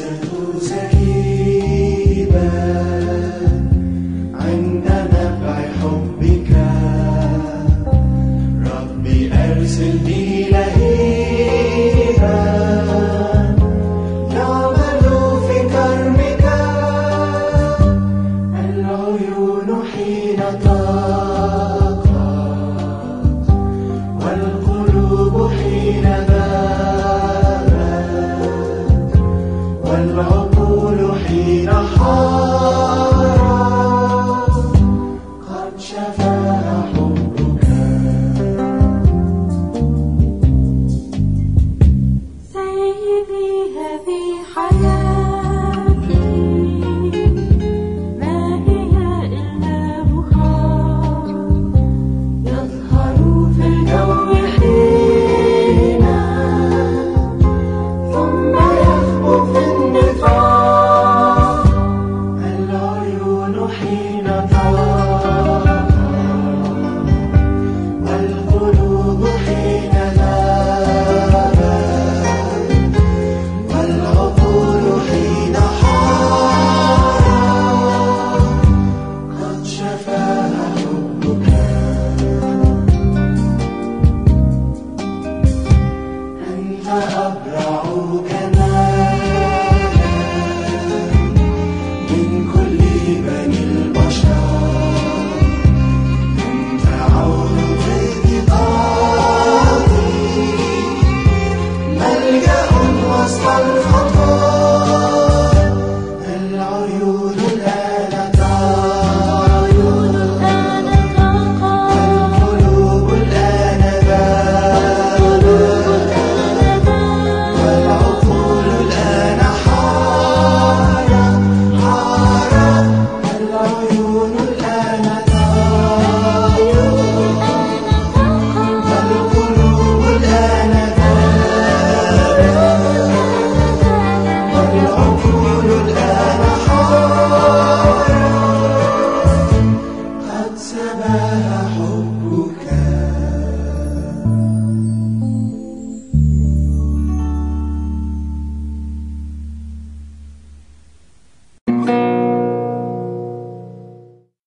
صرت سكيبا. I